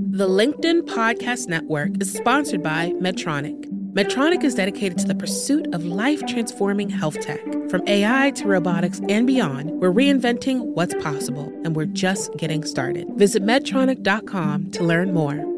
The LinkedIn Podcast Network is sponsored by Medtronic. Medtronic is dedicated to the pursuit of life transforming health tech. From AI to robotics and beyond, we're reinventing what's possible, and we're just getting started. Visit Medtronic.com to learn more.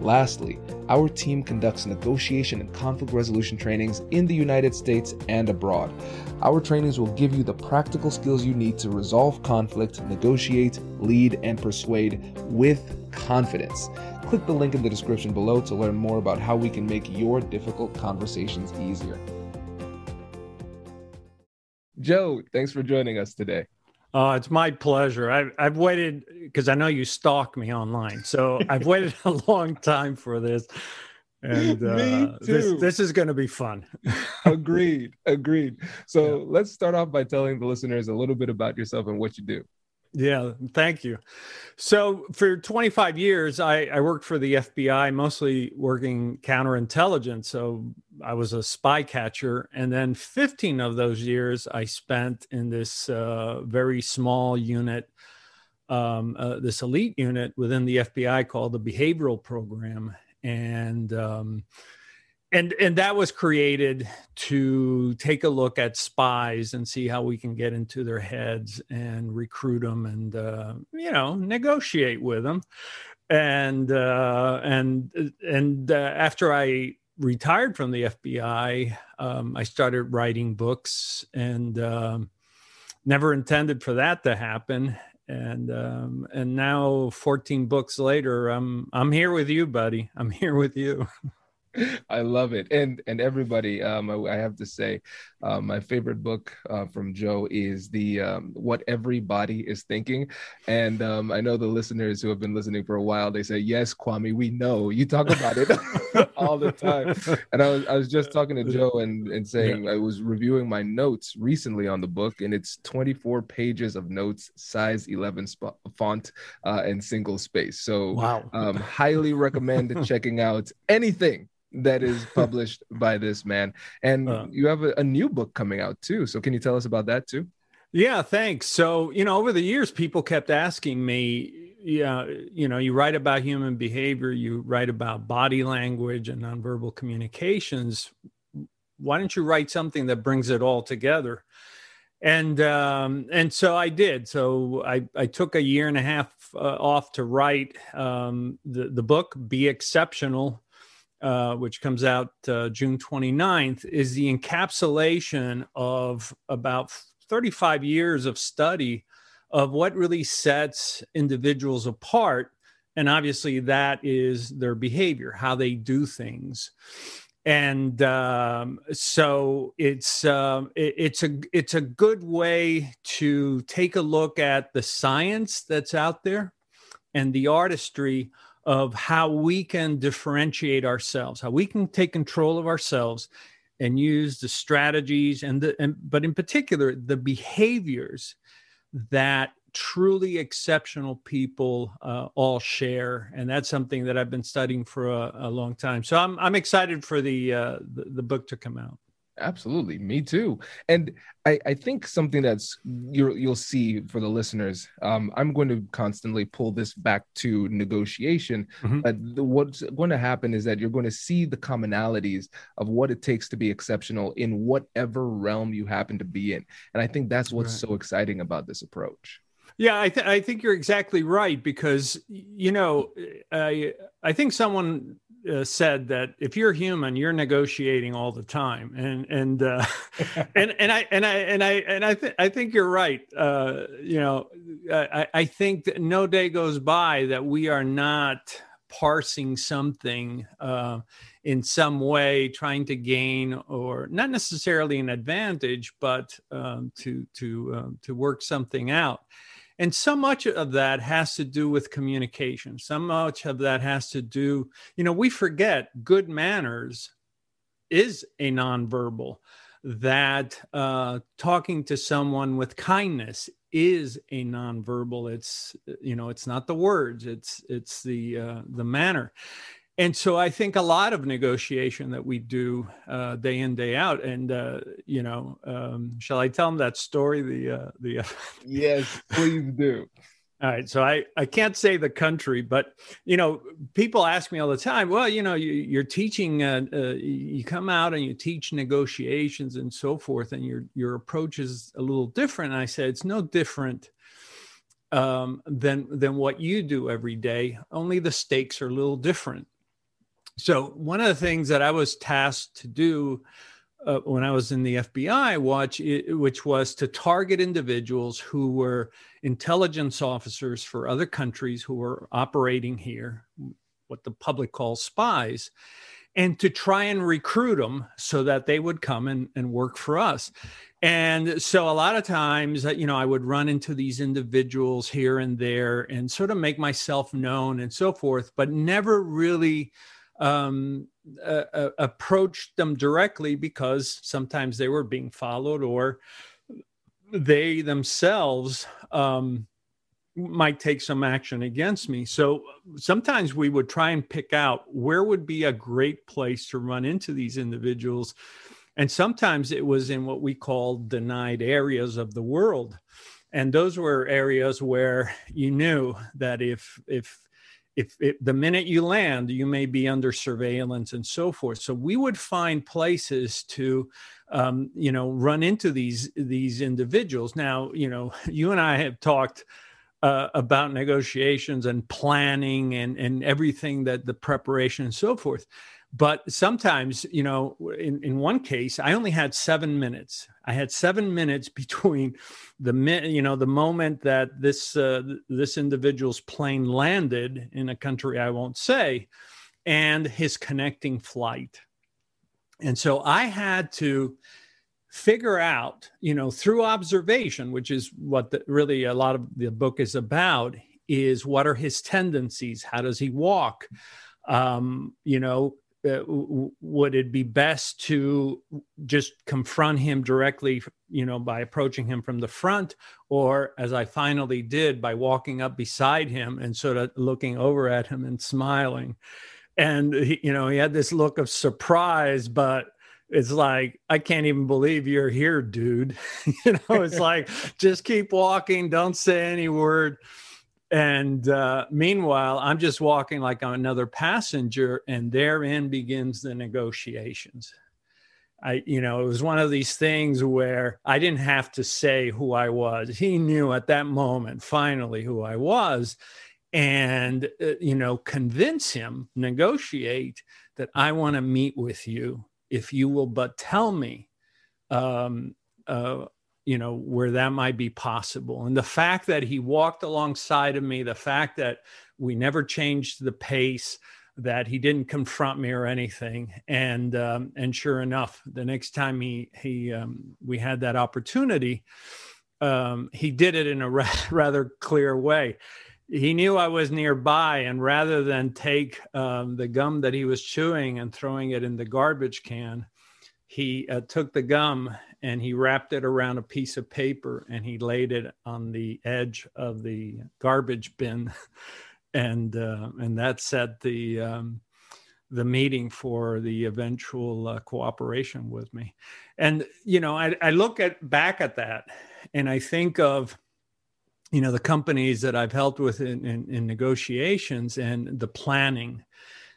Lastly, our team conducts negotiation and conflict resolution trainings in the United States and abroad. Our trainings will give you the practical skills you need to resolve conflict, negotiate, lead, and persuade with confidence. Click the link in the description below to learn more about how we can make your difficult conversations easier. Joe, thanks for joining us today. Oh, it's my pleasure. I've, I've waited because I know you stalk me online. So I've waited a long time for this. And uh, this, this is going to be fun. agreed. Agreed. So yeah. let's start off by telling the listeners a little bit about yourself and what you do. Yeah, thank you. So for 25 years, I, I worked for the FBI, mostly working counterintelligence. So I was a spy catcher. And then 15 of those years I spent in this uh, very small unit, um, uh, this elite unit within the FBI called the Behavioral Program. And um, and and that was created to take a look at spies and see how we can get into their heads and recruit them and uh, you know negotiate with them and uh, and and uh, after I retired from the FBI, um, I started writing books and um, never intended for that to happen. And um, and now, 14 books later, I'm I'm here with you, buddy. I'm here with you. I love it, and and everybody. Um, I, I have to say, uh, my favorite book uh, from Joe is the um, "What Everybody Is Thinking," and um, I know the listeners who have been listening for a while. They say, "Yes, Kwame, we know you talk about it all the time." And I was I was just talking to Joe and and saying yeah. I was reviewing my notes recently on the book, and it's 24 pages of notes, size 11 sp- font, uh, and single space. So, wow, um, highly recommend checking out anything that is published by this man. And uh, you have a, a, new book coming out too. So can you tell us about that too? Yeah, thanks. So, you know, over the years, people kept asking me, yeah, you know, you write about human behavior, you write about body language and nonverbal communications. Why don't you write something that brings it all together? And um, and so I did. So I, I took a year and a half uh, off to write um, the the book. Be exceptional uh, which comes out uh, June 29th, is the encapsulation of about 35 years of study of what really sets individuals apart. And obviously, that is their behavior, how they do things. And um, so it's um, it, it's a it's a good way to take a look at the science that's out there and the artistry of how we can differentiate ourselves, how we can take control of ourselves and use the strategies and the and, but in particular the behaviors that truly exceptional people uh, all share. And that's something that i've been studying for a, a long time. So i'm, I'm excited for the, uh, the the book to come out Absolutely, me too. And I, I think something that's you you'll see for the listeners. Um, I'm going to constantly pull this back to negotiation, mm-hmm. but the, what's going to happen is that you're going to see the commonalities of what it takes to be exceptional in whatever realm you happen to be in. And I think that's what's right. so exciting about this approach. Yeah, I, th- I think you're exactly right because you know I I think someone uh, said that if you're human, you're negotiating all the time, and and uh, and and I and I and I and I think I think you're right. Uh, you know, I, I think that no day goes by that we are not parsing something uh, in some way, trying to gain or not necessarily an advantage, but um, to to um, to work something out. And so much of that has to do with communication. So much of that has to do, you know, we forget good manners is a nonverbal, that uh, talking to someone with kindness is a nonverbal. It's, you know, it's not the words, it's, it's the, uh, the manner and so I think a lot of negotiation that we do uh, day in day out, and uh, you know, um, shall I tell them that story? The uh, the yes, please do. All right, so I I can't say the country, but you know, people ask me all the time. Well, you know, you, are teaching, uh, uh, you come out and you teach negotiations and so forth, and your your approach is a little different. And I said it's no different um, than than what you do every day. Only the stakes are a little different so one of the things that I was tasked to do uh, when I was in the FBI watch, which was to target individuals who were intelligence officers for other countries who were operating here, what the public calls spies, and to try and recruit them so that they would come and, and work for us. And so a lot of times, uh, you know, I would run into these individuals here and there and sort of make myself known and so forth, but never really um, uh, approached them directly because sometimes they were being followed or they themselves um, might take some action against me. So sometimes we would try and pick out where would be a great place to run into these individuals. And sometimes it was in what we call denied areas of the world. And those were areas where you knew that if if if the minute you land, you may be under surveillance and so forth. So we would find places to, um, you know, run into these these individuals. Now, you know, you and I have talked uh, about negotiations and planning and and everything that the preparation and so forth. But sometimes, you know, in, in one case, I only had seven minutes. I had seven minutes between the you know the moment that this uh, this individual's plane landed in a country I won't say, and his connecting flight. And so I had to figure out, you know, through observation, which is what the, really a lot of the book is about, is what are his tendencies? How does he walk? Um, you know, uh, would it be best to just confront him directly you know by approaching him from the front? Or as i finally did by walking up beside him and sort of looking over at him and smiling. And he, you know he had this look of surprise but it's like i can't even believe you're here dude. You know it's like just keep walking. Don't say any word and uh, meanwhile, I'm just walking like I'm another passenger, and therein begins the negotiations. I, you know, it was one of these things where I didn't have to say who I was. He knew at that moment, finally, who I was, and, uh, you know, convince him, negotiate that I want to meet with you if you will but tell me um, uh, you know where that might be possible. And the fact that he walked alongside of me the fact that we never changed the pace that he didn't confront me or anything and um, and sure enough the next time he he um, we had that opportunity um, he did it in a ra- rather clear way. He knew I was nearby, and rather than take um, the gum that he was chewing and throwing it in the garbage can, he uh, took the gum and he wrapped it around a piece of paper and he laid it on the edge of the garbage bin. And uh, and that set the um, the meeting for the eventual uh, cooperation with me. And you know I, I look at back at that and i think of you know the companies that i've helped with in, in, in negotiations and the planning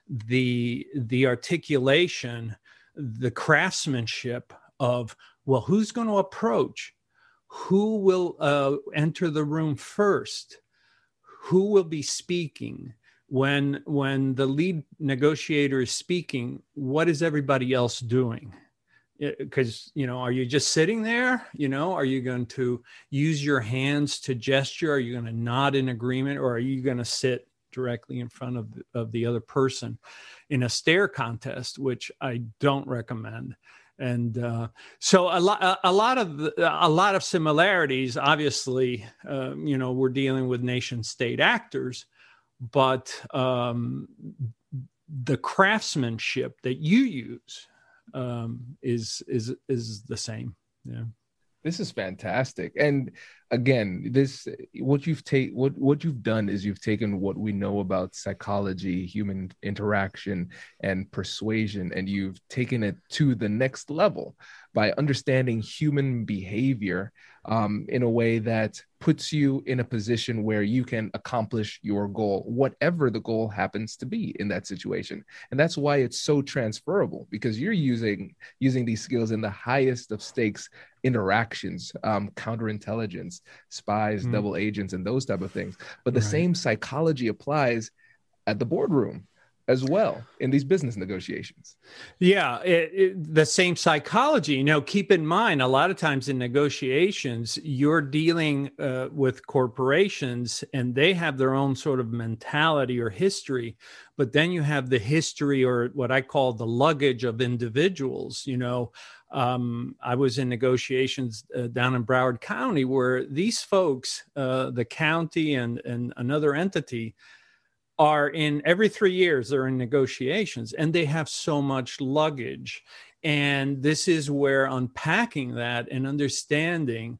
the the articulation the craftsmanship of well, who's going to approach? Who will uh, enter the room first? Who will be speaking? when when the lead negotiator is speaking what is everybody else doing because you know are you just sitting there you know are you going to use your hands to gesture are you going to nod in agreement or are you going to sit directly in front of, of the other person in a stare contest which i don't recommend and uh, so a lot a lot of a lot of similarities obviously uh, you know we're dealing with nation state actors but um, the craftsmanship that you use um, is is is the same. Yeah. This is fantastic. And again, this what you've take what what you've done is you've taken what we know about psychology, human interaction, and persuasion, and you've taken it to the next level by understanding human behavior um, in a way that puts you in a position where you can accomplish your goal, whatever the goal happens to be in that situation. And that's why it's so transferable because you're using using these skills in the highest of stakes interactions, um, counterintelligence, spies, mm. double agents, and those type of things. But the right. same psychology applies at the boardroom as well in these business negotiations. Yeah, it, it, the same psychology. You know, keep in mind, a lot of times in negotiations, you're dealing uh, with corporations and they have their own sort of mentality or history. But then you have the history or what I call the luggage of individuals. You know, um, I was in negotiations uh, down in Broward County where these folks, uh, the county and, and another entity, are in every three years they're in negotiations and they have so much luggage. And this is where unpacking that and understanding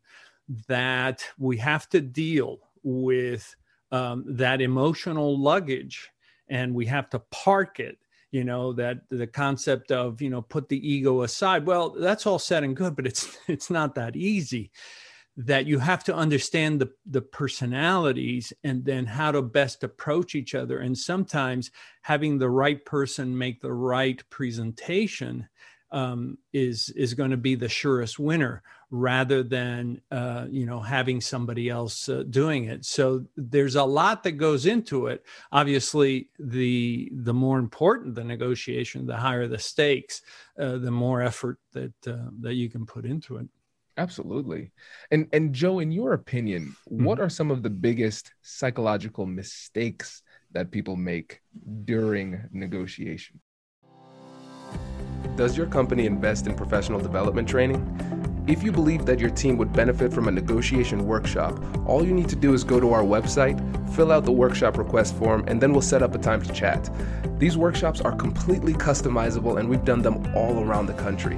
that we have to deal with um, that emotional luggage and we have to park it you know that the concept of you know put the ego aside. Well that's all said and good but it's it's not that easy that you have to understand the, the personalities and then how to best approach each other. And sometimes having the right person make the right presentation um, is is going to be the surest winner rather than uh, you know having somebody else uh, doing it. So there's a lot that goes into it. Obviously, the the more important the negotiation, the higher the stakes, uh, the more effort that uh, that you can put into it. Absolutely. And and Joe, in your opinion, mm-hmm. what are some of the biggest psychological mistakes that people make during negotiation? Does your company invest in professional development training? If you believe that your team would benefit from a negotiation workshop, all you need to do is go to our website, fill out the workshop request form, and then we'll set up a time to chat. These workshops are completely customizable and we've done them all around the country.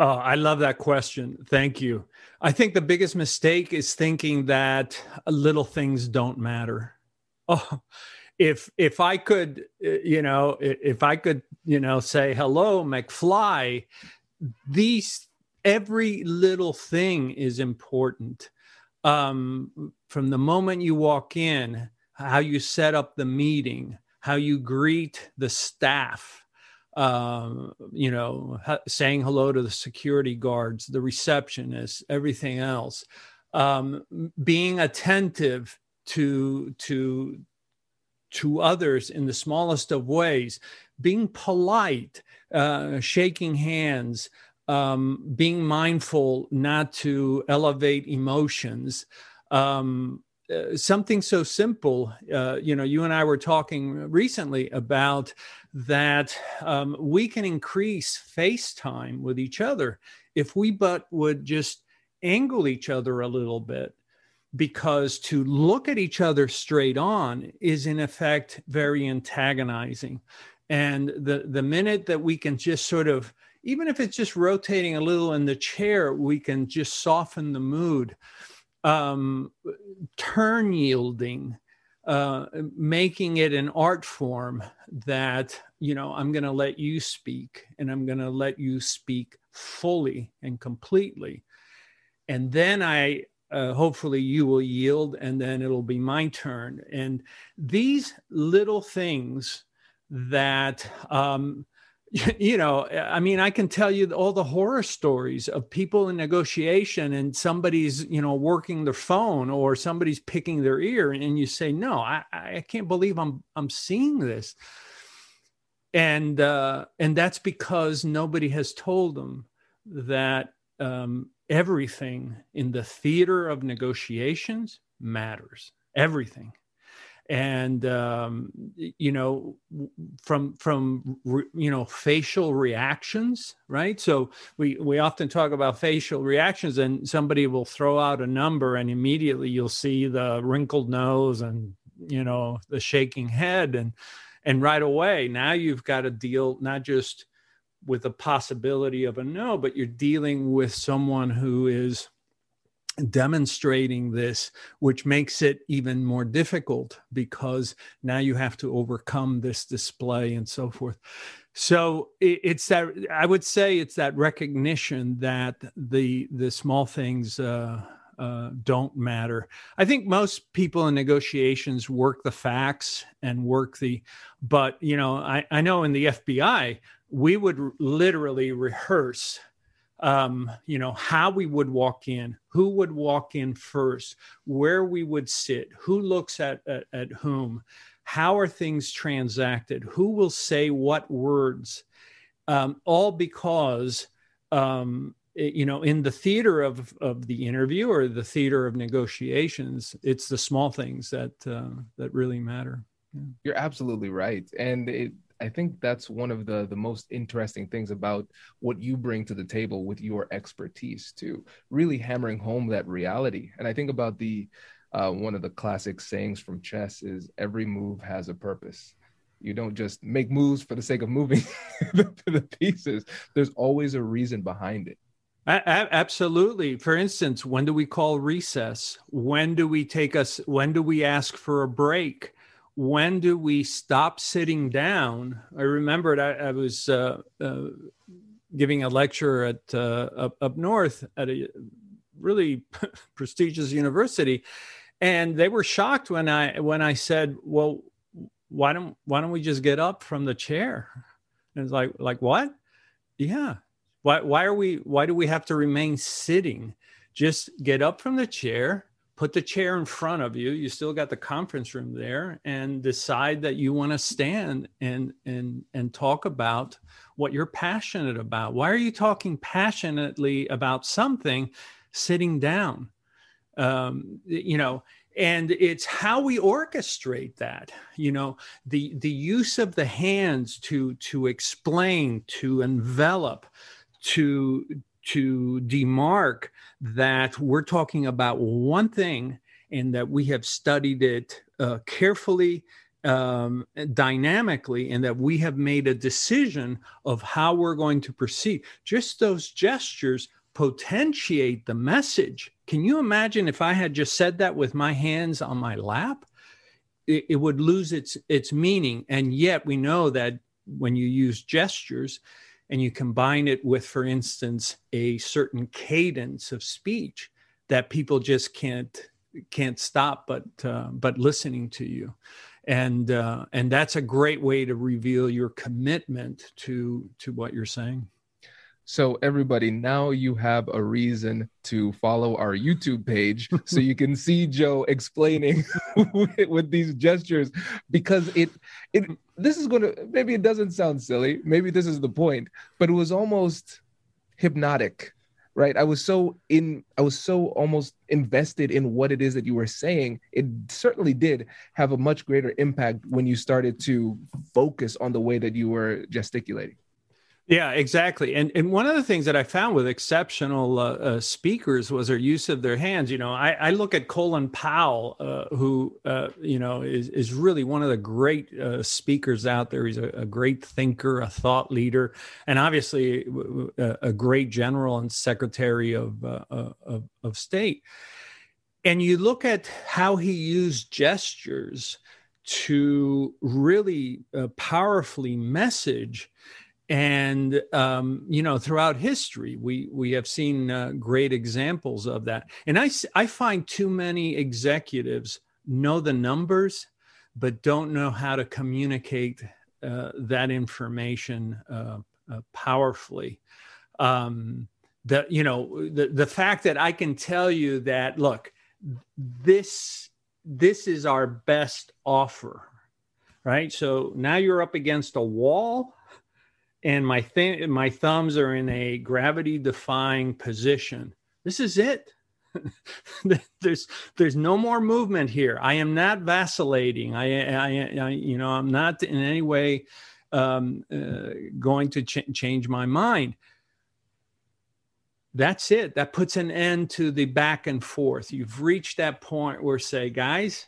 Oh, I love that question. Thank you. I think the biggest mistake is thinking that little things don't matter. Oh, if if I could, uh, you know, if I could, you know, say hello, McFly, these every little thing is important. Um, from the moment you walk in, how you set up the meeting, how you greet the staff, um, you know, saying hello to the security guards, the receptionists, everything else, um, being attentive to to to others in the smallest of ways, being polite, uh, shaking hands, um, being mindful not to elevate emotions. Um, uh, something so simple. Uh, you know, you and I were talking recently about that um, we can increase face time with each other if we but would just angle each other a little bit because to look at each other straight on is in effect very antagonizing and the the minute that we can just sort of even if it's just rotating a little in the chair we can just soften the mood um, turn yielding uh, making it an art form that you know i'm going to let you speak and i'm going to let you speak fully and completely. And then i uh, hopefully you will yield and then it'll be my turn. And these little things that um, you know i mean i can tell you all the horror stories of people in negotiation and somebody's you know working their phone or somebody's picking their ear and you say no i, I can't believe i'm i'm seeing this. And uh, and that's because nobody has told them that um, everything in the theater of negotiations matters. Everything and um, you know from from you know facial reactions right? So we we often talk about facial reactions and somebody will throw out a number and immediately you'll see the wrinkled nose and you know the shaking head and and right away now you've got to deal not just with the possibility of a no, but you're dealing with someone who is demonstrating this, which makes it even more difficult because now you have to overcome this display and so forth. So it's that I would say it's that recognition that the the small things uh, uh, don't matter. I think most people in negotiations work the facts and work the, but you know I, I know in the FBI we would literally rehearse um, you know how we would walk in who would walk in first where we would sit who looks at, at, at whom how are things transacted who will say what words um, all because um, you know in the theater of, of the interview or the theater of negotiations it's the small things that uh, that really matter yeah. you're absolutely right and it I think that's one of the the most interesting things about what you bring to the table with your expertise to really hammering home that reality. And I think about the uh, one of the classic sayings from chess is every move has a purpose. You don't just make moves for the sake of moving the, the pieces. There's always a reason behind it. absolutely. For instance, when do we call recess? When do we take us? When do we ask for a break? When do we stop sitting down? I remembered I, I was uh, uh, giving a lecture at uh, up, up north at a really prestigious university, and they were shocked when I when I said, "Well, why don't why don't we just get up from the chair?" And it's like like what? Yeah. Why why are we why do we have to remain sitting? Just get up from the chair put the chair in front of you you still got the conference room there and decide that you want to stand and and and talk about what you're passionate about. Why are you talking passionately about something sitting down? Um, you know and it's how we orchestrate that you know the the use of the hands to to explain to envelop to to demark that we're talking about one thing and that we have studied it uh, carefully, um, dynamically, and that we have made a decision of how we're going to proceed. Just those gestures potentiate the message. Can you imagine if I had just said that with my hands on my lap? It, it would lose its its meaning. And yet we know that when you use gestures, and you combine it with, for instance, a certain cadence of speech that people just can't can't stop but uh, but listening to you. And uh, and that's a great way to reveal your commitment to to what you're saying so, everybody, now you have a reason to follow our YouTube page so you can see Joe explaining with, with, these gestures because it, it, this is going to, maybe it doesn't sound silly, maybe this is the point, but it was almost hypnotic right? I was so in i was so almost invested in what it is that you were saying. It certainly did have a much greater impact when you started to focus on the way that you were gesticulating yeah, exactly. And and one of the things that I found with exceptional uh, uh, speakers was their use of their hands. You know, I, I look at Colin Powell, uh, who uh, you know is is really one of the great uh, speakers out there. He's a, a, great thinker, a thought leader, and obviously a, a great general and secretary of, uh, of of state. And you look at how he used gestures to really powerfully message and um, you know throughout history we we have seen uh, great examples of that. And i i find too many executives know the numbers but don't know how to communicate uh, that information uh, uh powerfully. Um, the you know the the fact that i can tell you that look this this is our best offer right? So now you're up against a wall and my th- my thumbs are in a gravity defying position. This is it. there's there's no more movement here. I am not vacillating. I, I, I you know I'm not in any way um, uh, going to ch- change my mind. That's it. That puts an end to the back and forth. You've reached that point where say, guys,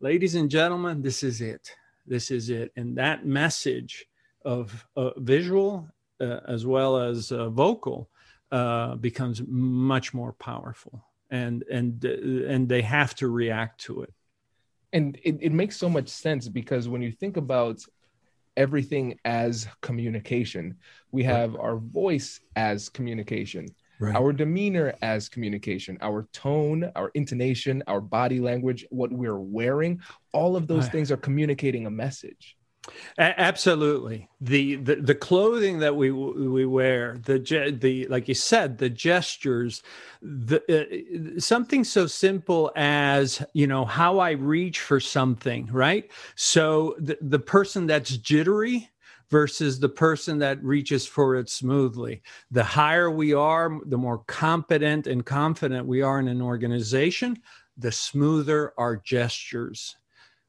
ladies and gentlemen, this is it. This is it. And that message of uh, visual uh, as well as uh, vocal uh, becomes much more powerful and and uh, and they have to react to it and it, it makes so much sense because when you think about everything as communication we have our voice as communication Right. our demeanor as communication, our tone, our intonation, our body language, what we're wearing, all of those right. things are communicating a message. A- absolutely. The, the the clothing that we we wear, the the like you said, the gestures, the uh, something so simple as you know how I reach for something, right? So the the person that's jittery versus the person that reaches for it smoothly. The higher we are, the more competent and confident we are in an organization, the smoother our gestures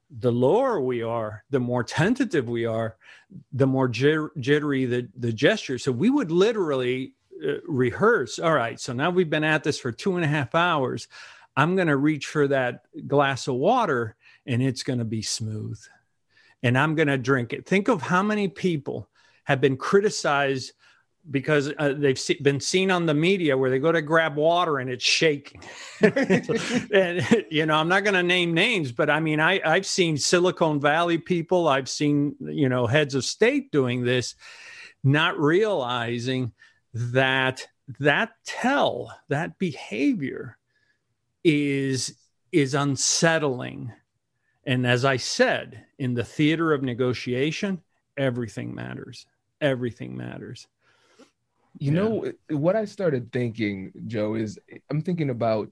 the lower we are, the more tentative we are, the more jittery the, the gesture. So we would literally uh, rehearse. All right, so now we've been at this for two and a half hours. I'm going to reach for that glass of water and it's going to be smooth. And I'm going to drink it. Think of how many people have been criticized because uh, they've see, been seen on the media where they go to grab water and it's shaking. and you know, I'm not going to name names, but I mean, I I've seen Silicon Valley people, I've seen you know heads of state doing this, not realizing that that tell that behavior is is unsettling. And as I said, in the theater of negotiation, everything matters. Everything matters. You yeah. know what I started thinking, Joe, is I'm thinking about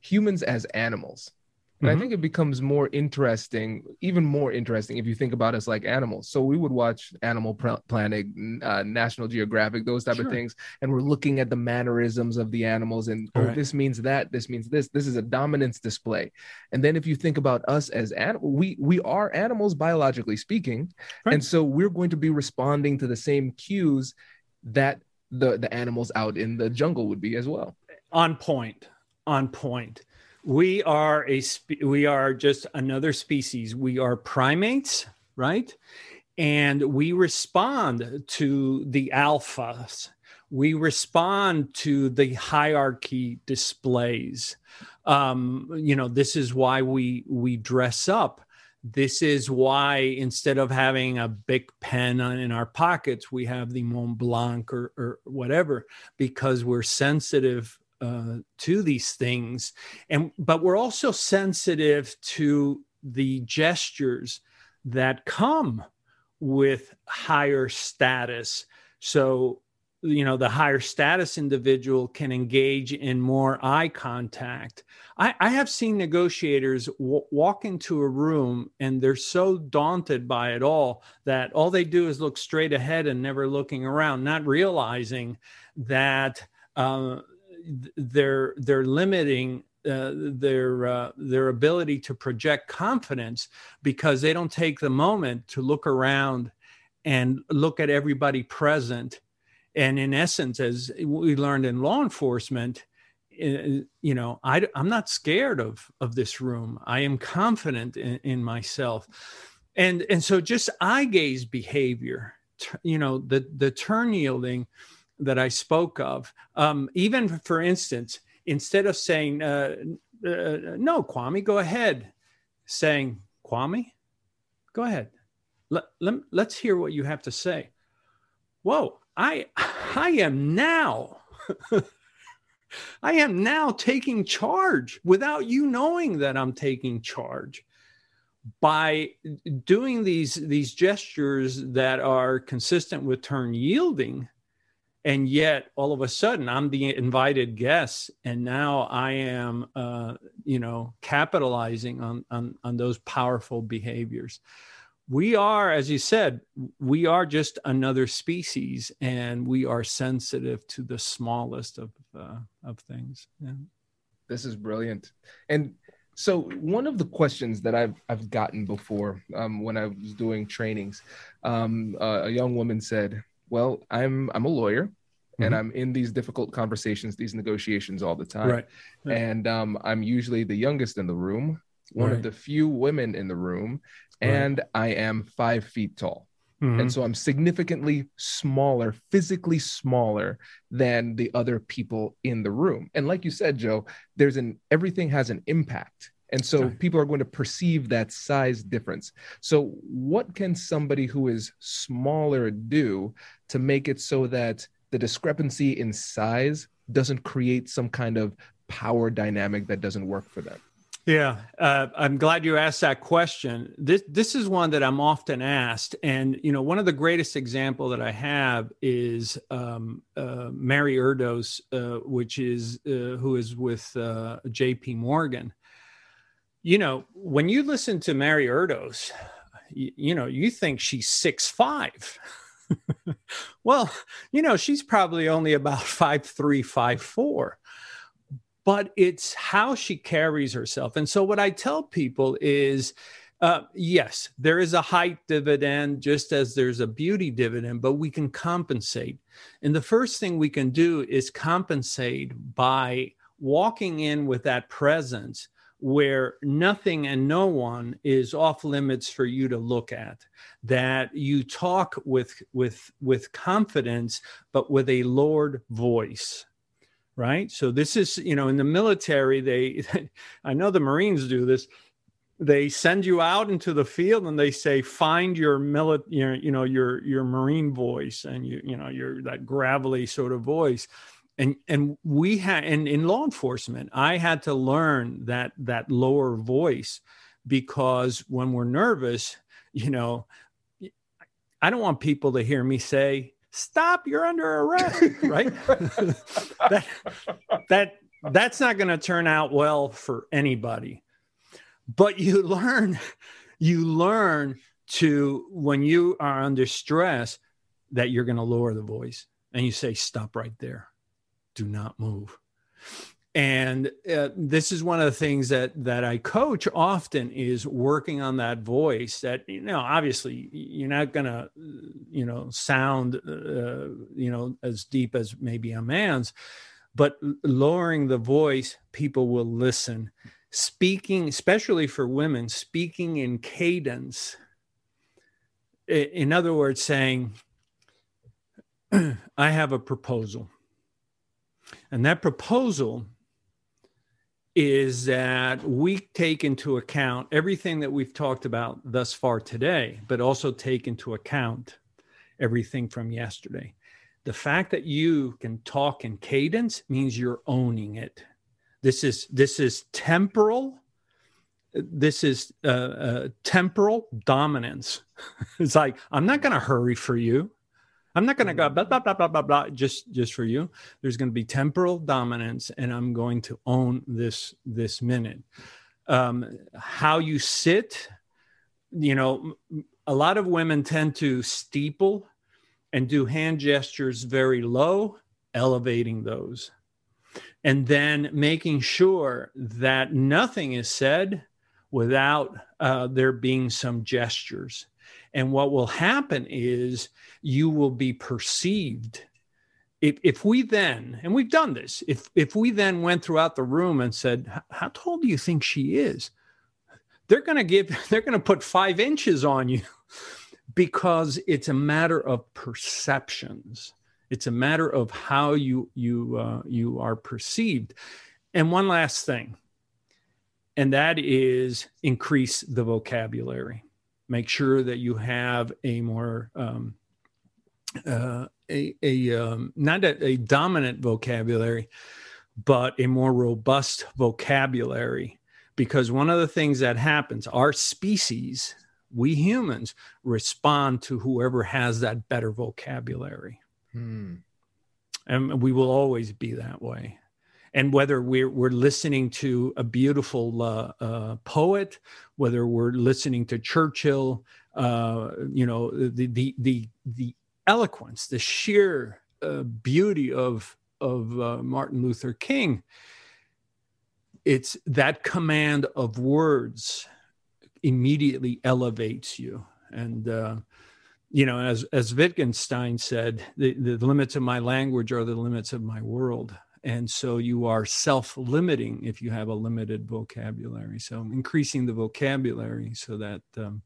humans as animals. And mm-hmm. I think it becomes more interesting, even more interesting, if you think about us like animals. So we would watch Animal Planet, uh, National Geographic, those type sure. of things, and we're looking at the mannerisms of the animals, and oh, right. this means that, this means this. This is a dominance display. And then if you think about us as animals, we we are animals biologically speaking, right. and so we're going to be responding to the same cues that the the animals out in the jungle would be as well. On point. On point. We are a spe- we are just another species. We are primates, right? And we respond to the alphas. We respond to the hierarchy displays. Um, you know, this is why we we dress up this is why instead of having a big pen in our pockets, we have the Mont Blanc or, or whatever, because we're sensitive uh, to these things. And but we're also sensitive to the gestures that come with higher status. So you know the higher status individual can engage in more eye contact. I, I have seen negotiators w- walk into a room and they're so daunted by it all that all they do is look straight ahead and never looking around not realizing that uh, they're they're limiting uh, their uh, their ability to project confidence because they don't take the moment to look around and look at everybody present and in essence as we learned in law enforcement uh, you know I, i'm not scared of of this room. I am confident in, in myself. And and so just eye gaze behavior you know the the turn yielding that i spoke of um, even for instance instead of saying uh, uh, no kwame go ahead saying kwame go ahead. Let, let, let's hear what you have to say. Whoa i i am now I am now taking charge without you knowing that I'm taking charge by doing these these gestures that are consistent with turn yielding. And yet all of a sudden i'm the invited guest and now i am uh, you know capitalizing on, on on those powerful behaviors we are as you said we are just another species and we are sensitive to the smallest of uh, of things yeah. this is brilliant and so one of the questions that I've I've gotten before um, when I was doing trainings, um, uh, a young woman said, "Well, I'm I'm a lawyer, mm-hmm. and I'm in these difficult conversations, these negotiations all the time, right. and um, I'm usually the youngest in the room, one right. of the few women in the room, and right. I am five feet tall." Mm-hmm. And so I'm significantly smaller, physically smaller than the other people in the room. And like you said, Joe, there's an everything has an impact. And so people are going to perceive that size difference. So, what can somebody who is smaller do to make it so that the discrepancy in size doesn't create some kind of power dynamic that doesn't work for them? Yeah, uh, I'm glad you asked that question. This this is one that I'm often asked, and you know, one of the greatest example that I have is um, uh, Mary Erdoes, uh, which is uh, who is with uh, J.P. Morgan. You know, when you listen to Mary Erdoes, you, you know, you think she's six five. well, you know, she's probably only about five three, five four but it's how she carries herself. And so, what I tell people is, uh, yes, there is a height dividend, just as there's a beauty dividend, but we can compensate. And the first thing we can do is compensate by walking in with that presence where nothing and no one is off limits for you to look at that you talk with with with confidence but with a lord voice right? So this is, you know, in the military, they, I know the Marines do this. They send you out into the field and they say, find your military, you know, your your Marine voice and you, you know, your that gravelly sort of voice. And and we had and in law enforcement, I had to learn that that lower voice because when we're nervous, you know, I don't want people to hear me say, stop you're under arrest right? That, that that's not going to turn out well for anybody. But you learn you learn to when you are under stress that you're going to lower the voice and you say stop right there. Do not move and uh, this is one of the things that that i coach often is working on that voice that you know obviously you're not gonna you know sound uh, you know as deep as maybe a man's but lowering the voice people will listen. Speaking especially for women speaking in cadence in other words saying i have a proposal. And that proposal is that we take into account everything that we've talked about thus far today, but also take into account everything from yesterday. The fact that you can talk in cadence means you're owning it. This is this is temporal. This is uh, uh, temporal dominance. it's like I'm not going to hurry for you. I'm not going to go blah, blah, blah, blah, blah, blah, just, just for you. There's going to be temporal dominance and I'm going to own this, this minute. Um, how you sit, you know, a lot of women tend to steeple and do hand gestures very low elevating those and then making sure that nothing is said without uh, there being some gestures. And what will happen is you will be perceived. If, if we then, and we've done this, if, if we then went throughout the room and said, How tall do you think she is? They're going to give, they're going to put five inches on you because it's a matter of perceptions. It's a matter of how you you uh, you are perceived. And one last thing, and that is increase the vocabulary. Make sure that you have a more um, uh, a, a um, not a, a dominant vocabulary, but a more robust vocabulary. Because one of the things that happens, our species, we humans, respond to whoever has that better vocabulary. Hmm. And we will always be that way. And whether we're, we're listening to a beautiful uh, uh, poet, whether we're listening to Churchill, uh, you know, the, the, the, the eloquence, the sheer uh, beauty of, of uh, Martin Luther King, it's that command of words immediately elevates you. And uh, you know, as as Wittgenstein said, the, the limits of my language are the limits of my world. And so you are self-limiting if you have a limited vocabulary. So increasing the vocabulary so that um,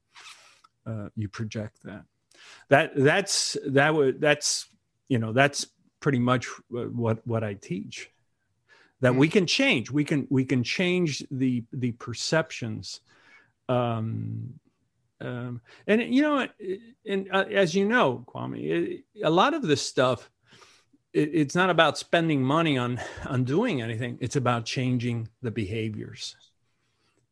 uh, you project that. That that's that would that's you know that's pretty much what what I teach. That we hmm. can change. We can we can change the the perceptions um, um, and you know, and uh, as you know, Kwame, it, a lot of this stuff, it, it's not about spending money on on doing anything. It's about changing the behaviors.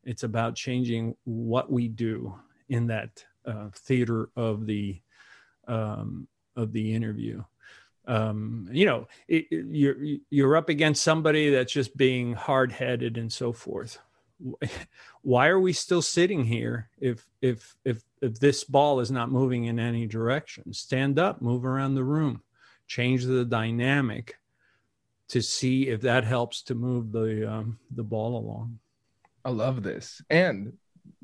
It's about changing what we do in that uh, theater of the um, of the interview. Um, you know, it, you're you're up against somebody that's just being hard headed and so forth why are we still sitting here if if if if this ball is not moving in any direction stand up move around the room change the dynamic to see if that helps to move the um, the ball along i love this and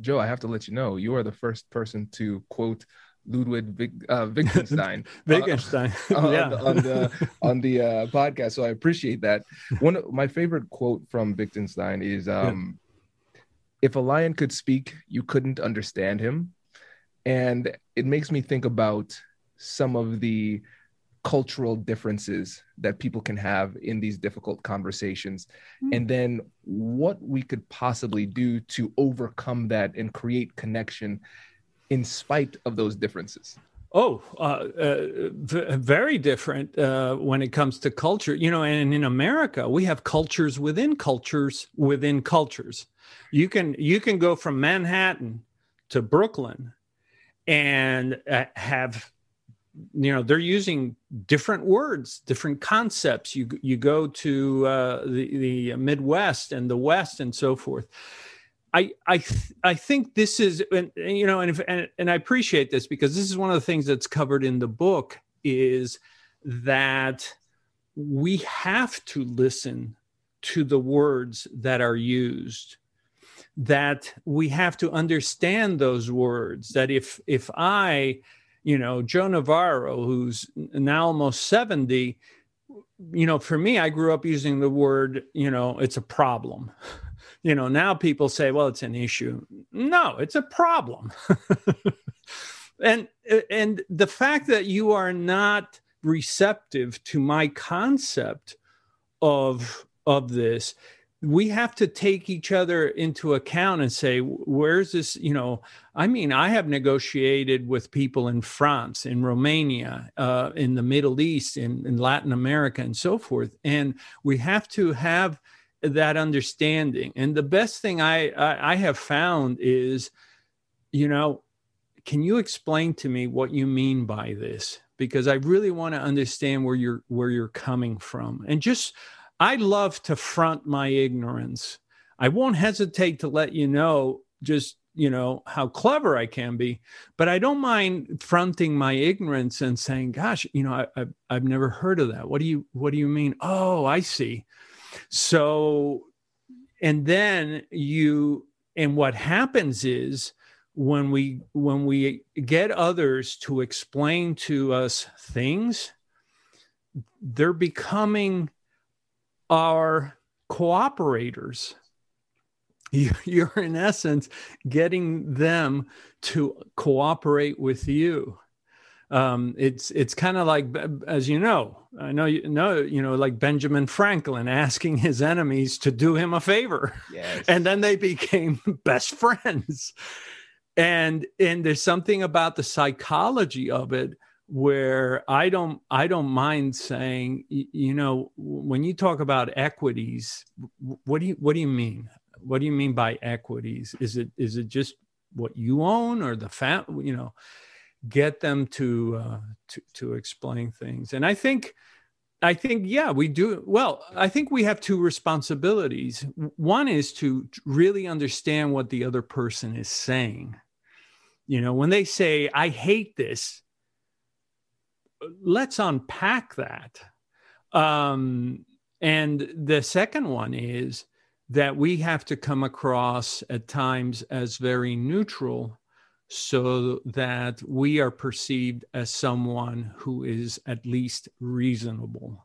joe i have to let you know you are the first person to quote Ludwig Vig, uh, Wittgenstein, Wittgenstein, uh, yeah. on, the, on the, on the uh, podcast. So I appreciate that. One of my favorite quote from Wittgenstein is, um, if a lion could speak, you couldn't understand him. And it makes me think about some of the cultural differences that people can have in these difficult conversations mm-hmm. and then what we could possibly do to overcome that and create connection in spite of those differences Oh, uh, uh, v- very different uh, when it comes to culture. You know, and in America, we have cultures within cultures within cultures. You can you can go from Manhattan to Brooklyn and uh, have you know they're using different words different concepts. You you go to uh, the the midwest and the west and so forth. I I th- I think this is and, you know and, if, and and I appreciate this because this is one of the things that's covered in the book is that we have to listen to the words that are used that we have to understand those words that if if i you know joe navarro who's now almost 70 you know for me i grew up using the word you know it's a problem. You know now people say well it's an issue. No it's a problem. And and the fact that you are not receptive to my concept of of this we have to take each other into account and say where's this you know? I mean i have negotiated with people in france in romania uh, in the middle east in, in latin america and so forth and we have to have that understanding and the best thing I, I i have found is you know can you explain to me what you mean by this? Because i really want to understand where you're where you're coming from and just I love to front my ignorance. I won't hesitate to let you know just you know how clever i can be but i don't mind fronting my ignorance and saying gosh you know I, I, i've never heard of that. What do you what do you mean? Oh i see. So and then you and what happens is when we when we get others to explain to us things they're becoming our cooperators. You're in essence getting them to cooperate with you. Um, it's it's kind of like as you know i know you know you know like benjamin franklin asking his enemies to do him a favor. Yes. and then they became best friends. And and there's something about the psychology of it where i don't i don't mind saying you know when you talk about equities what do you what do you mean? What do you mean by equities? Is it is it just what you own or the fam you know get them to uh, to to explain things? And i think i think yeah we do well i think we have two responsibilities. One is to really understand what the other person is saying. You know, when they say, I hate this, let's unpack that. Um, and the second one is that we have to come across at times as very neutral so that we are perceived as someone who is at least reasonable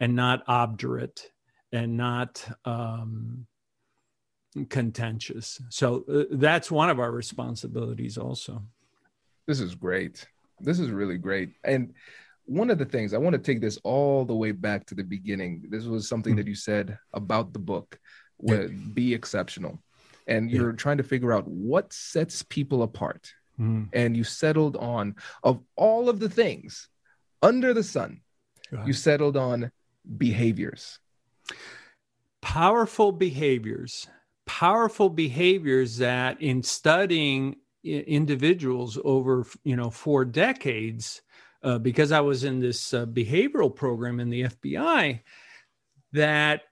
and not obdurate and not um, contentious. So uh, that's one of our responsibilities also. This is great. This is really great. And one of the things I want to take this all the way back to the beginning. This was something mm-hmm. that you said about the book, yeah. be exceptional. And you're yeah. trying to figure out what sets people apart. Mm-hmm. And you settled on, of all of the things under the sun, you settled on behaviors. Powerful behaviors powerful behaviors that in studying individuals over you know four decades uh, because i was in this uh, behavioral program in the fbi that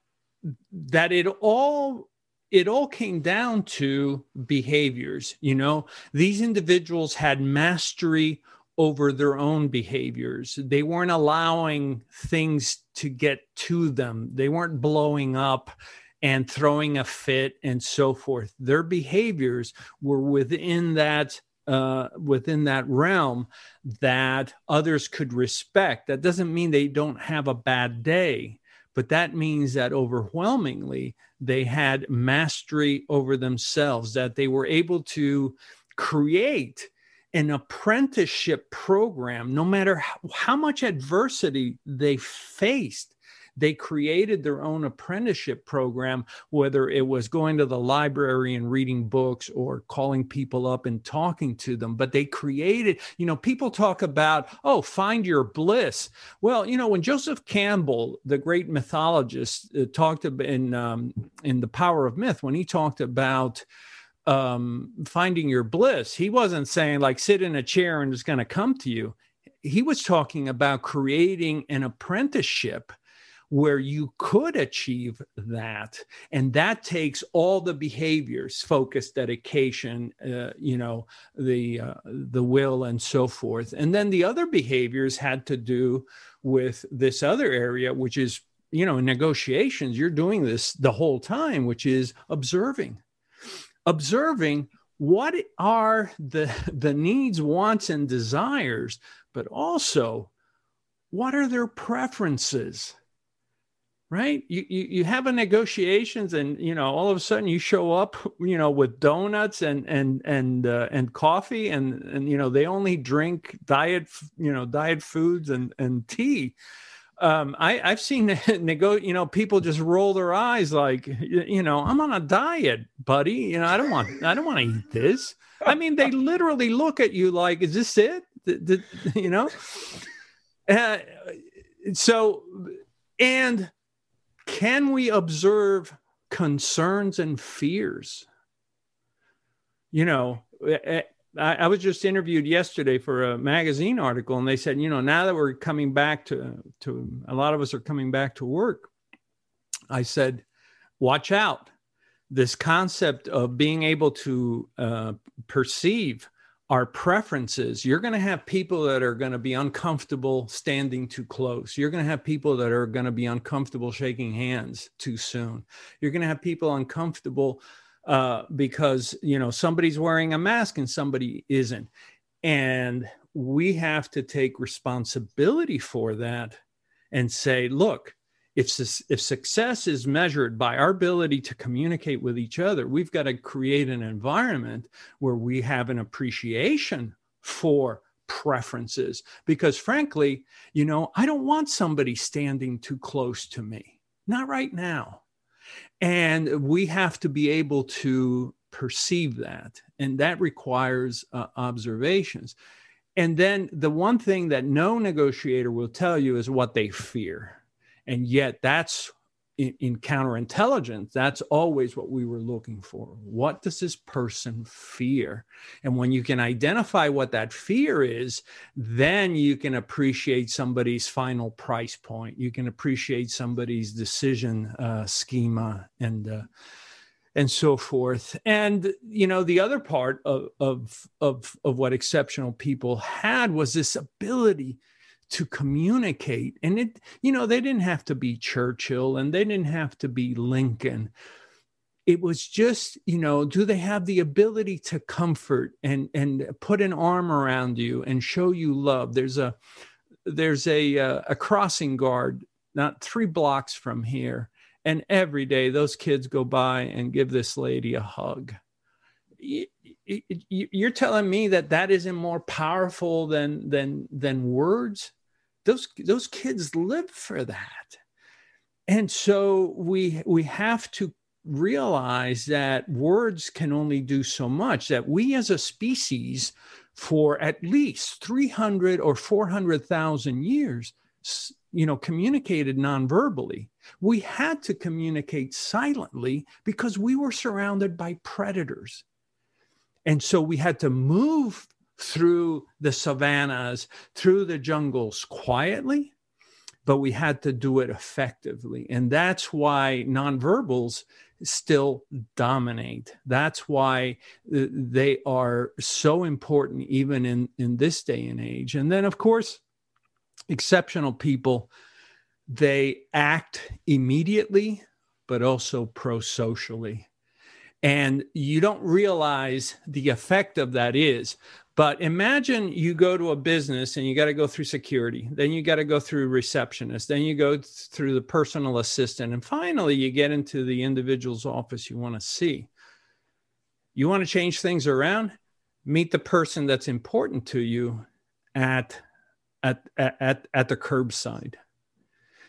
that it all it all came down to behaviors you know? These individuals had mastery over their own behaviors. They weren't allowing things to get to them. They weren't blowing up and throwing a fit and so forth. Their behaviors were within that uh, within that realm that others could respect. That doesn't mean they don't have a bad day, but that means that overwhelmingly they had mastery over themselves, that they were able to create an apprenticeship program, no matter how, how much adversity they faced they created their own apprenticeship program, whether it was going to the library and reading books or calling people up and talking to them. But they created, you know, people talk about, oh, find your bliss. Well, you know, when Joseph Campbell, the great mythologist, uh, talked in um, in the Power of Myth, when he talked about um, finding your bliss, he wasn't saying like sit in a chair and it's going to come to you. He was talking about creating an apprenticeship where you could achieve that. And that takes all the behaviors focus dedication uh, you know the uh, the will and so forth. And then the other behaviors had to do with this other area which is you know in negotiations. You're doing this the whole time which is observing. Observing what are the the needs wants and desires but also what are their preferences right you, you you have a negotiations and you know all of a sudden you show up you know with donuts and and and uh, and coffee and and you know they only drink diet you know diet foods and and tea um, I, I've seen nego, you know, people just roll their eyes like, you know, I'm on a diet, buddy. You know, I don't want, I don't want to eat this. I mean, they literally look at you like, is this it? you know? Uh, so, and can we observe concerns and fears? You know, eh, eh, I, I, was just interviewed yesterday for a magazine article, and they said, you know, now that we're coming back to to a lot of us are coming back to work. I said, watch out, this concept of being able to uh, perceive our preferences, you're going to have people that are going to be uncomfortable standing too close. You're going to have people that are going to be uncomfortable shaking hands too soon. You're going to have people uncomfortable uh, because you know somebody's wearing a mask and somebody isn't, and we have to take responsibility for that and say, look, if, if success is measured by our ability to communicate with each other, we've got to create an environment where we have an appreciation for preferences. Because frankly, you know, I don't want somebody standing too close to me, not right now. And we have to be able to perceive that. And that requires uh, observations. And then the one thing that no negotiator will tell you is what they fear and yet that's in, in, counterintelligence that's always what we were looking for. What does this person fear? And when you can identify what that fear is then you can appreciate somebody's final price point. You can appreciate somebody's decision uh, schema and uh, and so forth. And you know the other part of of of, of what exceptional people had was this ability to communicate. And it, you know, they didn't have to be Churchill and they didn't have to be Lincoln. It was just, you know, do they have the ability to comfort and and put an arm around you and show you love? There's a there's a uh, a crossing guard not three blocks from here, and every day those kids go by and give this lady a hug. You're telling me that that isn't more powerful than than than words? Those those kids live for that. And so we we have to realize that words can only do so much that we as a species for at least 300 or 400,000 years you know communicated non-verbally. We had to communicate silently because we were surrounded by predators. And so we had to move through the savannas, through the jungles quietly, but we had to do it effectively. And that's why nonverbals still dominate. That's why uh, they are so important even in, in this day and age. And then, of course, exceptional people, they act immediately, but also pro socially. And you don't realize the effect of that is but imagine you go to a business and you got to go through security, then you got to go through receptionist, then you go through the personal assistant, and finally you get into the individual's office you want to see. You want to change things around? Meet the person that's important to you at at at at the curbside.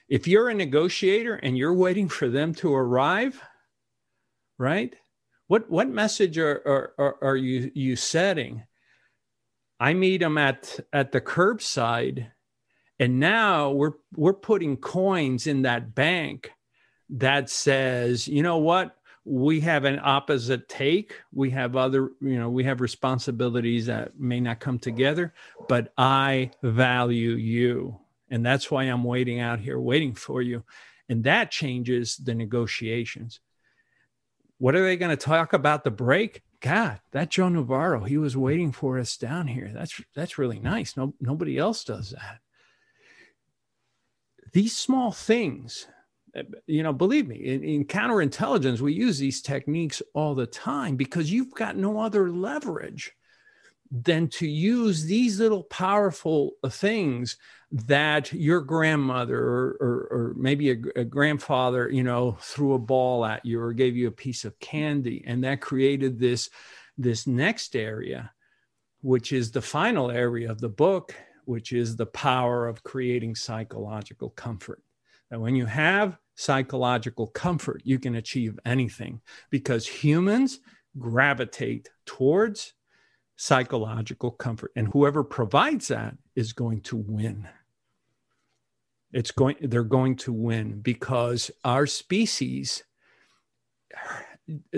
If you're a negotiator and you're waiting for them to arrive, right? What what message are are, are, are you you setting? I meet them at at the curbside, and now we're we're putting coins in that bank that says, you know what, we have an opposite take. We have other, you know, we have responsibilities that may not come together, but I value you, and that's why I'm waiting out here, waiting for you, and that changes the negotiations. What are they going to talk about the break? God, that Joe Navarro, he was waiting for us down here. That's that's really nice. No, nobody else does that. These small things, you know, believe me, in, in counterintelligence, we use these techniques all the time because you've got no other leverage than to use these little powerful things that your grandmother or, or, or maybe a, a, grandfather, you know, threw a ball at you or gave you a piece of candy, and that created this this next area, which is the final area of the book, which is the power of creating psychological comfort. That when you have psychological comfort, you can achieve anything because humans gravitate towards psychological comfort. And whoever provides that is going to win. It's going, they're going to win because our species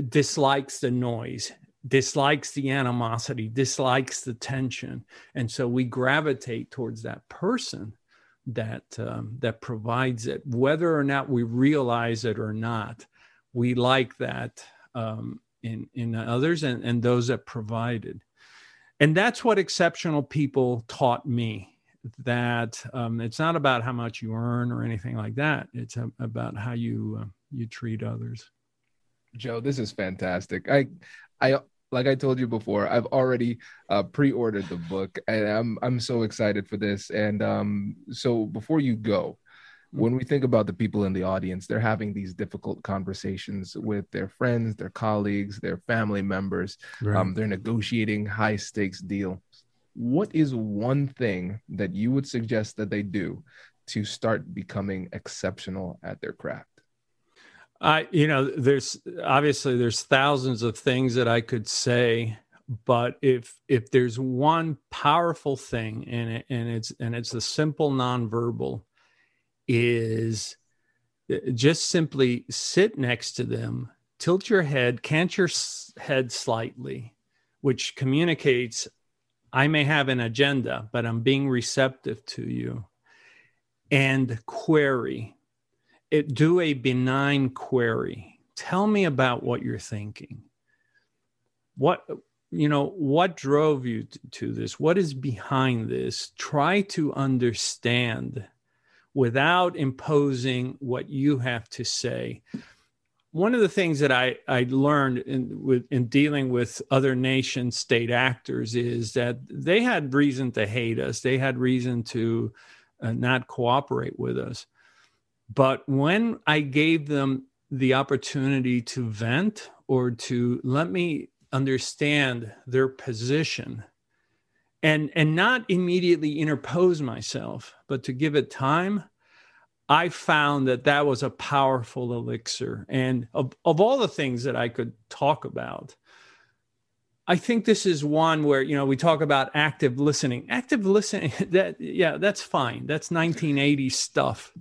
dislikes the noise, dislikes the animosity, dislikes the tension. And so we gravitate towards that person that um, that provides it. Whether or not we realize it or not we like that um, in in others and, and those that provided. And that's what exceptional people taught me that um, it's not about how much you earn or anything like that it's a, about how you uh, you treat others joe this is fantastic i i like i told you before i've already uh, pre-ordered the book and i'm i'm so excited for this and um so before you go when we think about the people in the audience, they're having these difficult conversations with their friends, their colleagues, their family members. Right. Um, they're negotiating high stakes deal. What is one thing that you would suggest that they do to start becoming exceptional at their craft? I, you know, there's obviously there's thousands of things that I could say, but if if there's one powerful thing in it, and it's and it's the simple nonverbal, is uh, just simply sit next to them, tilt your head, cant your head slightly, which communicates I may have an agenda, but I'm being receptive to you. And query it, do a benign query. Tell me about what you're thinking. What you know what drove you to this what is behind this try to understand without imposing what you have to say. One of the things that I, I learned in, with, in dealing with other nation state actors is that they had reason to hate us. They had reason to uh, not cooperate with us. But when I gave them the opportunity to vent or to let me understand their position, and and not immediately interpose myself but to give it time i found that that was a powerful elixir. And of, of all the things that i could talk about i think this is one where you know we talk about active listening. Active listening that yeah that's fine. That's 1980 stuff.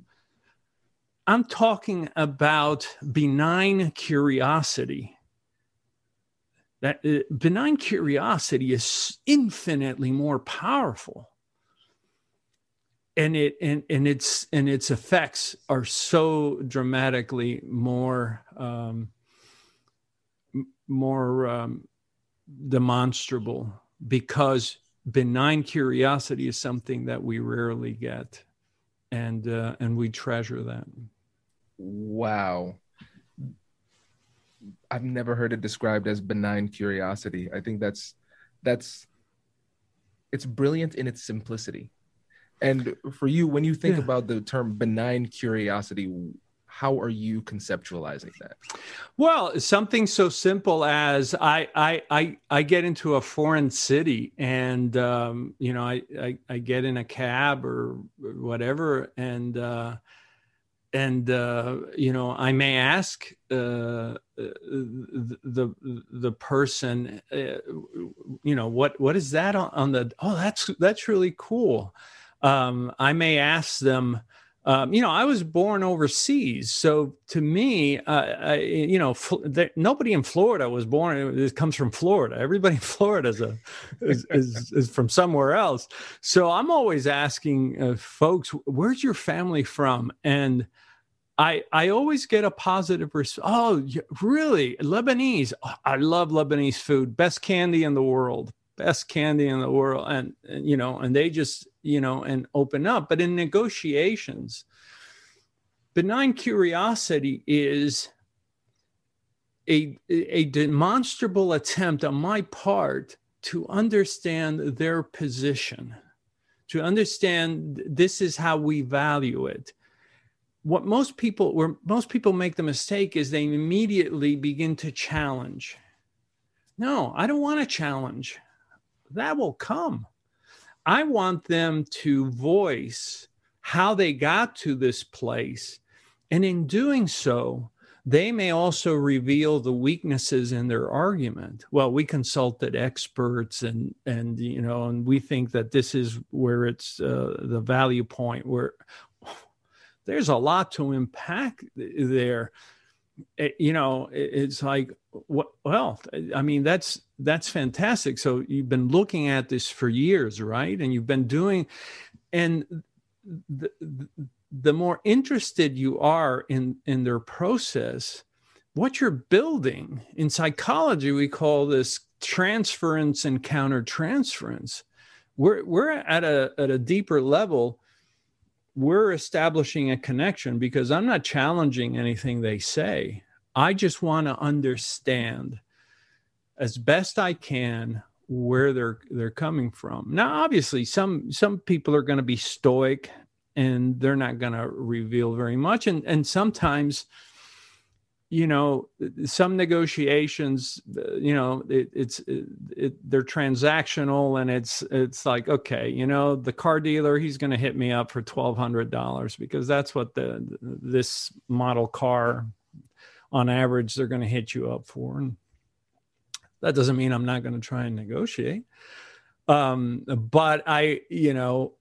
I'm talking about benign curiosity. That uh, benign curiosity is infinitely more powerful and it and, and its and its effects are so dramatically more um, more um, demonstrable because benign curiosity is something that we rarely get and uh, and we treasure that wow I've never heard it described as benign curiosity. I think that's that's it's brilliant in its simplicity. And for you, when you think yeah. about the term benign curiosity, how are you conceptualizing that? Well, something so simple as I I I, I get into a foreign city and um, you know I, I, I get in a cab or whatever and uh, and uh, you know I may ask uh, the the person uh, you know what what is that on, on, the oh that's that's really cool um, I may ask them um, you know, I was born overseas, so to me, uh, I, you know, fl- there, nobody in Florida was born. It comes from Florida. Everybody in Florida is, a, is, is, is from somewhere else. So I'm always asking uh, folks, "Where's your family from?" And I I always get a positive response. Oh, really? Lebanese? Oh, I love Lebanese food. Best candy in the world. Best candy in the world. And, and you know, and they just you know, and open up. But in negotiations, benign curiosity is a, a demonstrable attempt on my part to understand their position, to understand this is how we value it. What most people, where most people make the mistake is they immediately begin to challenge. No, I don't want to challenge. That will come. I want them to voice how they got to this place. And in doing so, they may also reveal the weaknesses in their argument. Well, we consulted experts and and you know, and we think that this is where it's uh, the value point where there's a lot to impact there. It, you know, it, it's like well, I mean, that's that's fantastic. So you've been looking at this for years, right? And you've been doing, and the, the more interested you are in in their process, what you're building. In psychology, we call this transference and countertransference. We're, we're at a, at a deeper level. We're establishing a connection because I'm not challenging anything they say. I just want to understand as best I can where they're they're coming from. Now, obviously, some some people are going to be stoic and they're not going to reveal very much, and and sometimes you know some negotiations you know it, it's it, it, they're transactional and it's it's like okay you know the car dealer he's going to hit me up for $1200 because that's what the this model car on average they're going to hit you up for. And that doesn't mean i'm not going to try and negotiate. Um, but i you know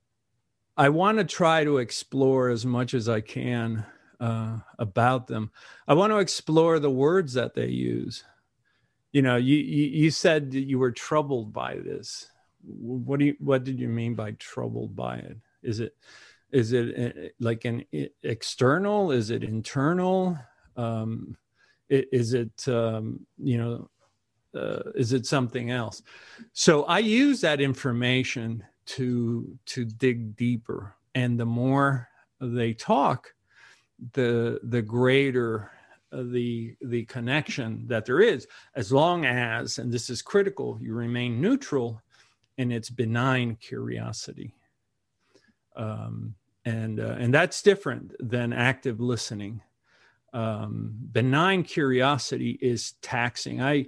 i want to try to explore as much as i can uh, about them. I want to explore the words that they use. You know, you, you, you said you were troubled by this. What do you what did you mean by troubled by it? Is it is it uh, like an external? Is it internal? Um, is it um, you know uh, is it something else? So I use that information to to dig deeper, and the more they talk, the the greater uh, the the connection that there is as long as and this is critical you remain neutral in its benign curiosity. Um, and uh, and that's different than active listening. Um, benign curiosity is taxing. I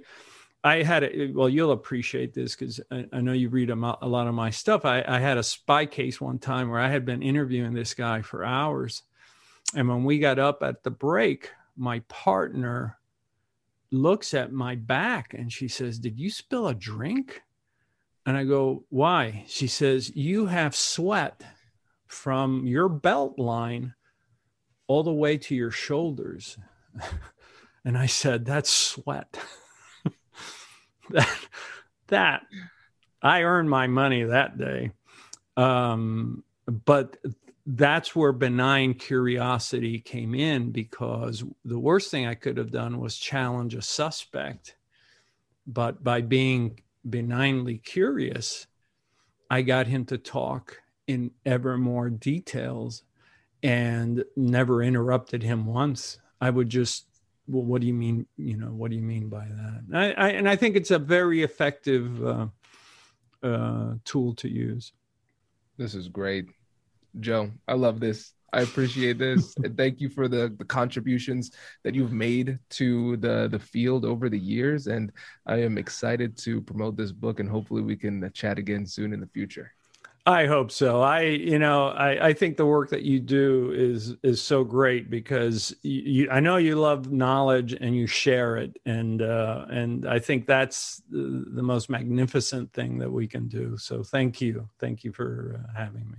i had a well you'll appreciate this because I, I, know you read a, a lot of my stuff. I, I had a spy case one time where i had been interviewing this guy for hours and when we got up at the break, my partner looks at my back and she says, Did you spill a drink? And I go, Why? She says, You have sweat from your belt line all the way to your shoulders. and I said, That's sweat. that, that, I earned my money that day. Um, but that's where benign curiosity came in because the worst thing I could have done was challenge a suspect. But by being benignly curious, I got him to talk in ever more details and never interrupted him once. I would just, well, what do you mean? You know, what do you mean by that? I, I, and I think it's a very effective uh, uh, tool to use. This is great. Joe, I love this. I appreciate this. and thank you for the, the contributions that you've made to the, the field over the years. And I am excited to promote this book and hopefully we can chat again soon in the future. I hope so. I, you know, I, I think the work that you do is is so great because you, you I know you love knowledge and you share it, and uh, and I think that's the, the most magnificent thing that we can do. So thank you, thank you for uh, having me.